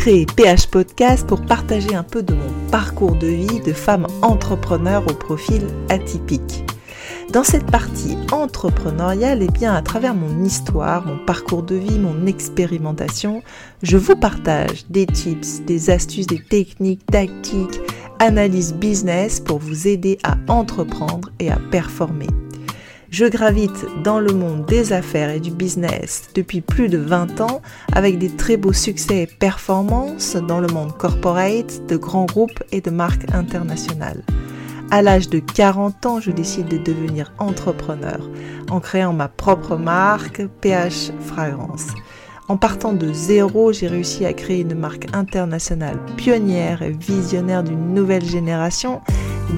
créé PH Podcast pour partager un peu de mon parcours de vie de femme entrepreneur au profil atypique. Dans cette partie entrepreneuriale, et eh bien, à travers mon histoire, mon parcours de vie, mon expérimentation, je vous partage des tips, des astuces, des techniques, tactiques, analyse business pour vous aider à entreprendre et à performer. Je gravite dans le monde des affaires et du business depuis plus de 20 ans avec des très beaux succès et performances dans le monde corporate, de grands groupes et de marques internationales. À l'âge de 40 ans, je décide de devenir entrepreneur en créant ma propre marque PH Fragrance. En partant de zéro, j'ai réussi à créer une marque internationale pionnière et visionnaire d'une nouvelle génération,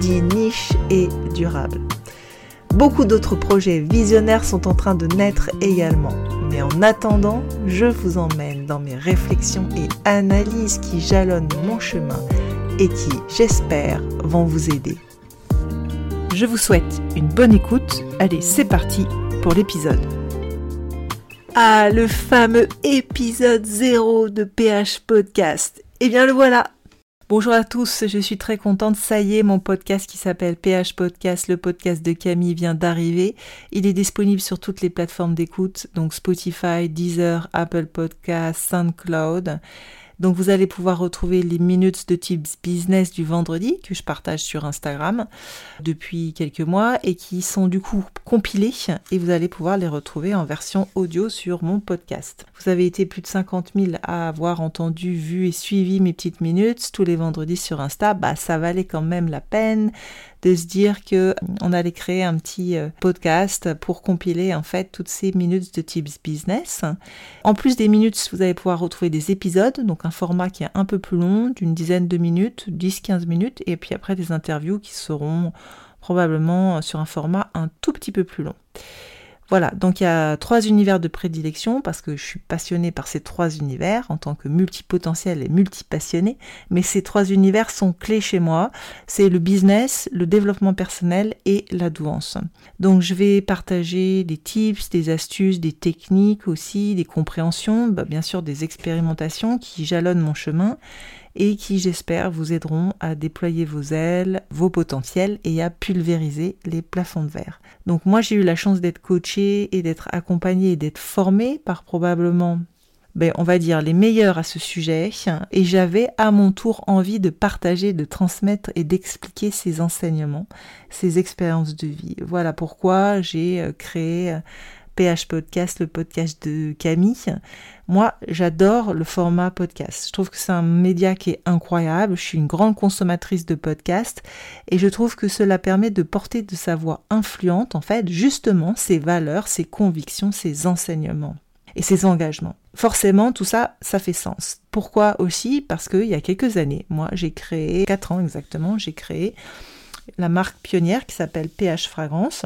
dit niche et durable. Beaucoup d'autres projets visionnaires sont en train de naître également. Mais en attendant, je vous emmène dans mes réflexions et analyses qui jalonnent mon chemin et qui, j'espère, vont vous aider. Je vous souhaite une bonne écoute. Allez, c'est parti pour l'épisode. Ah, le fameux épisode 0 de PH Podcast. Eh bien, le voilà. Bonjour à tous, je suis très contente. Ça y est, mon podcast qui s'appelle PH Podcast, le podcast de Camille, vient d'arriver. Il est disponible sur toutes les plateformes d'écoute, donc Spotify, Deezer, Apple Podcast, SoundCloud. Donc vous allez pouvoir retrouver les minutes de Tips Business du vendredi que je partage sur Instagram depuis quelques mois et qui sont du coup compilés et vous allez pouvoir les retrouver en version audio sur mon podcast. Vous avez été plus de 50 000 à avoir entendu, vu et suivi mes petites minutes tous les vendredis sur Insta. Bah ça valait quand même la peine de se dire que euh, on allait créer un petit euh, podcast pour compiler en fait toutes ces minutes de Tips Business. En plus des minutes, vous allez pouvoir retrouver des épisodes, donc un format qui est un peu plus long, d'une dizaine de minutes, 10-15 minutes, et puis après des interviews qui seront probablement sur un format un tout petit peu plus long. Voilà, donc il y a trois univers de prédilection parce que je suis passionnée par ces trois univers en tant que multipotentiel et multipassionné, mais ces trois univers sont clés chez moi. C'est le business, le développement personnel et la douance. Donc je vais partager des tips, des astuces, des techniques aussi, des compréhensions, bah, bien sûr des expérimentations qui jalonnent mon chemin et qui, j'espère, vous aideront à déployer vos ailes, vos potentiels et à pulvériser les plafonds de verre. Donc moi, j'ai eu la chance d'être coachée et d'être accompagnée et d'être formée par probablement ben, on va dire les meilleurs à ce sujet et j'avais à mon tour envie de partager, de transmettre et d'expliquer ces enseignements, ces expériences de vie. Voilà pourquoi j'ai euh, créé PH Podcast, le podcast de Camille. Moi, j'adore le format podcast. Je trouve que c'est un média qui est incroyable. Je suis une grande consommatrice de podcasts et je trouve que cela permet de porter de sa voix influente, en fait, justement, ses valeurs, ses convictions, ses enseignements et ses engagements. Forcément, tout ça, ça fait sens. Pourquoi aussi? Parce qu'il y a quelques années, moi, j'ai créé, 4 ans exactement, j'ai créé la marque pionnière qui s'appelle PH Fragrance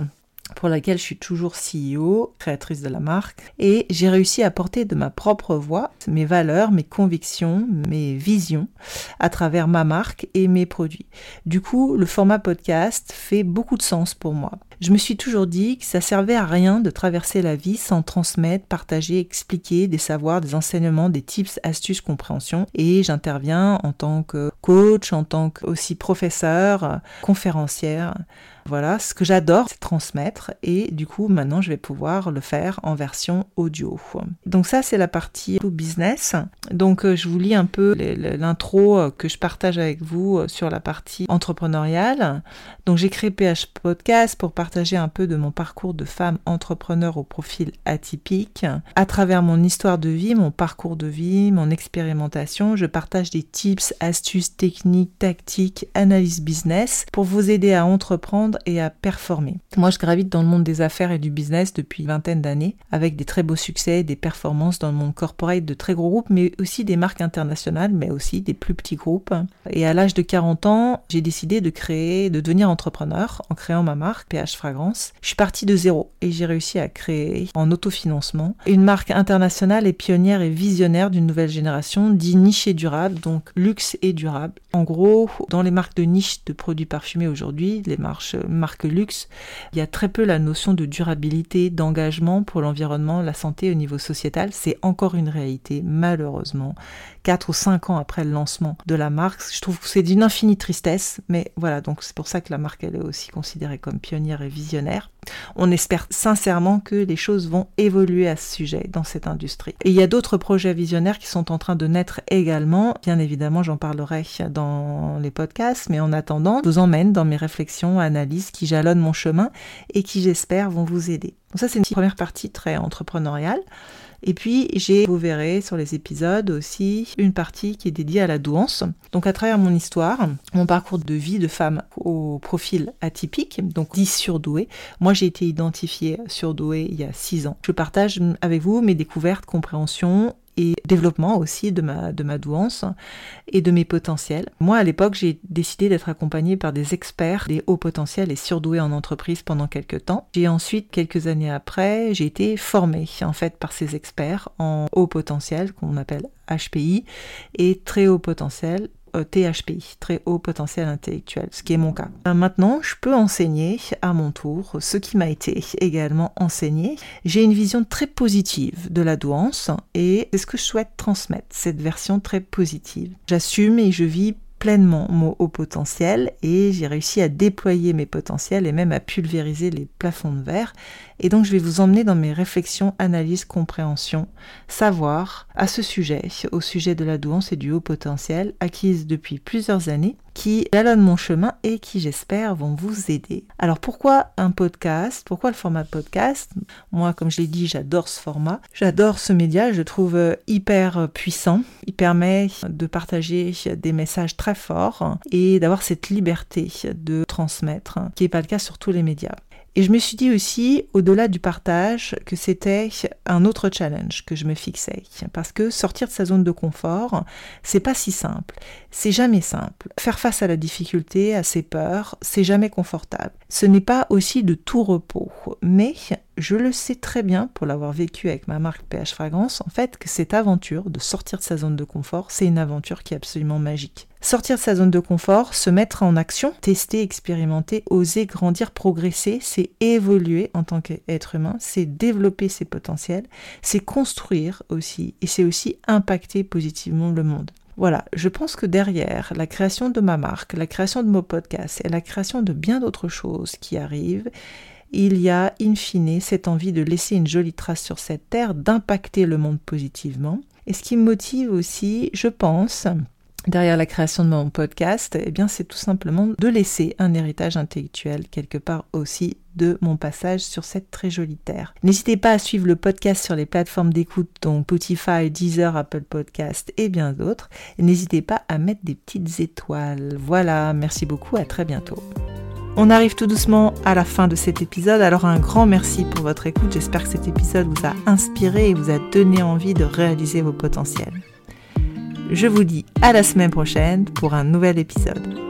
pour laquelle je suis toujours CEO, créatrice de la marque, et j'ai réussi à porter de ma propre voix mes valeurs, mes convictions, mes visions à travers ma marque et mes produits. Du coup, le format podcast fait beaucoup de sens pour moi. Je me suis toujours dit que ça servait à rien de traverser la vie sans transmettre, partager, expliquer des savoirs, des enseignements, des tips, astuces, compréhension. Et j'interviens en tant que coach, en tant que aussi professeur, conférencière voilà, ce que j'adore, c'est transmettre et du coup, maintenant, je vais pouvoir le faire en version audio. Donc ça, c'est la partie business. Donc euh, je vous lis un peu l'intro euh, que je partage avec vous euh, sur la partie entrepreneuriale. Donc j'ai créé PH Podcast pour partager un peu de mon parcours de femme entrepreneur au profil atypique. À travers mon histoire de vie, mon parcours de vie, mon expérimentation, je partage des tips, astuces, techniques, tactiques, analyse business pour vous aider à entreprendre et à performer. Moi, je gravite dans le monde des affaires et du business depuis une vingtaine d'années, avec des très beaux succès, des performances dans le monde corporate de très gros groupes, mais aussi des marques internationales, mais aussi des plus petits groupes. Et à l'âge de 40 ans, j'ai décidé de créer, de devenir entrepreneur en créant ma marque PH Fragrance, je suis partie de zéro et j'ai réussi à créer en autofinancement une marque internationale et pionnière et visionnaire d'une nouvelle génération, dit niche et durable, donc luxe et durable. En gros, dans les marques de niche de produits parfumés aujourd'hui, les marques, luxe, il y a très peu la notion de durabilité, d'engagement pour l'environnement, la santé au niveau sociétal. C'est encore une réalité, malheureusement. 4 ou 5 ans après le lancement de la marque, je trouve que c'est d'une infinie tristesse, mais voilà, donc c'est pour ça que la marque, elle est aussi considérée comme pionnière visionnaire. On espère sincèrement que les choses vont évoluer à ce sujet dans cette industrie. Et il y a d'autres projets visionnaires qui sont en train de naître également. Bien évidemment, j'en parlerai dans les podcasts, mais en attendant, je vous emmène dans mes réflexions, analyses qui jalonnent mon chemin et qui, j'espère, vont vous aider. Donc ça, c'est une première partie très entrepreneuriale. Et puis, j'ai, vous verrez sur les épisodes aussi, une partie qui est dédiée à la douance. Donc, à travers mon histoire, mon parcours de vie de femme au profil atypique, donc 10 surdouée. Moi, j'ai été identifiée surdouée il y a 6 ans. Je partage avec vous mes découvertes, compréhensions développement aussi de ma, de ma douance et de mes potentiels. Moi, à l'époque, j'ai décidé d'être accompagnée par des experts des hauts potentiels et surdoués en entreprise pendant quelques temps. J'ai ensuite, quelques années après, j'ai été formée en fait par ces experts en haut potentiel qu'on appelle HPI et très haut potentiel euh, THPI, très haut potentiel intellectuel, ce qui est mon cas. Euh, maintenant, je peux enseigner à mon tour ce qui m'a été également enseigné. J'ai une vision très positive de la douance et c'est ce que je souhaite transmettre, cette version très positive. J'assume et je vis pleinement mon haut potentiel et j'ai réussi à déployer mes potentiels et même à pulvériser les plafonds de verre. Et donc je vais vous emmener dans mes réflexions, analyses, compréhension, savoir à ce sujet, au sujet de la douance et du haut potentiel, acquise depuis plusieurs années, qui jalonnent mon chemin et qui j'espère vont vous aider. Alors pourquoi un podcast? Pourquoi le format podcast? Moi, comme je l'ai dit, j'adore ce format. J'adore ce média, je le trouve hyper puissant. Il permet de partager des messages très forts et d'avoir cette liberté de transmettre, qui n'est pas le cas sur tous les médias. Et je me suis dit aussi, au-delà du partage, que c'était un autre challenge que je me fixais. Parce que sortir de sa zone de confort, c'est pas si simple. C'est jamais simple. Faire face à la difficulté, à ses peurs, c'est jamais confortable. Ce n'est pas aussi de tout repos. Mais je le sais très bien pour l'avoir vécu avec ma marque PH Fragrance, en fait, que cette aventure de sortir de sa zone de confort, c'est une aventure qui est absolument magique. Sortir de sa zone de confort, se mettre en action, tester, expérimenter, oser, grandir, progresser, c'est évoluer en tant qu'être humain, c'est développer ses potentiels, c'est construire aussi, et c'est aussi impacter positivement le monde. Voilà, je pense que derrière la création de ma marque, la création de mon podcast et la création de bien d'autres choses qui arrivent, il y a in fine cette envie de laisser une jolie trace sur cette terre, d'impacter le monde positivement. Et ce qui me motive aussi, je pense, derrière la création de mon podcast, eh bien, c'est tout simplement de laisser un héritage intellectuel quelque part aussi de mon passage sur cette très jolie terre. N'hésitez pas à suivre le podcast sur les plateformes d'écoute, dont Spotify, Deezer, Apple Podcast et bien d'autres. N'hésitez pas à mettre des petites étoiles. Voilà, merci beaucoup, à très bientôt. On arrive tout doucement à la fin de cet épisode, alors un grand merci pour votre écoute. J'espère que cet épisode vous a inspiré et vous a donné envie de réaliser vos potentiels. Je vous dis à la semaine prochaine pour un nouvel épisode.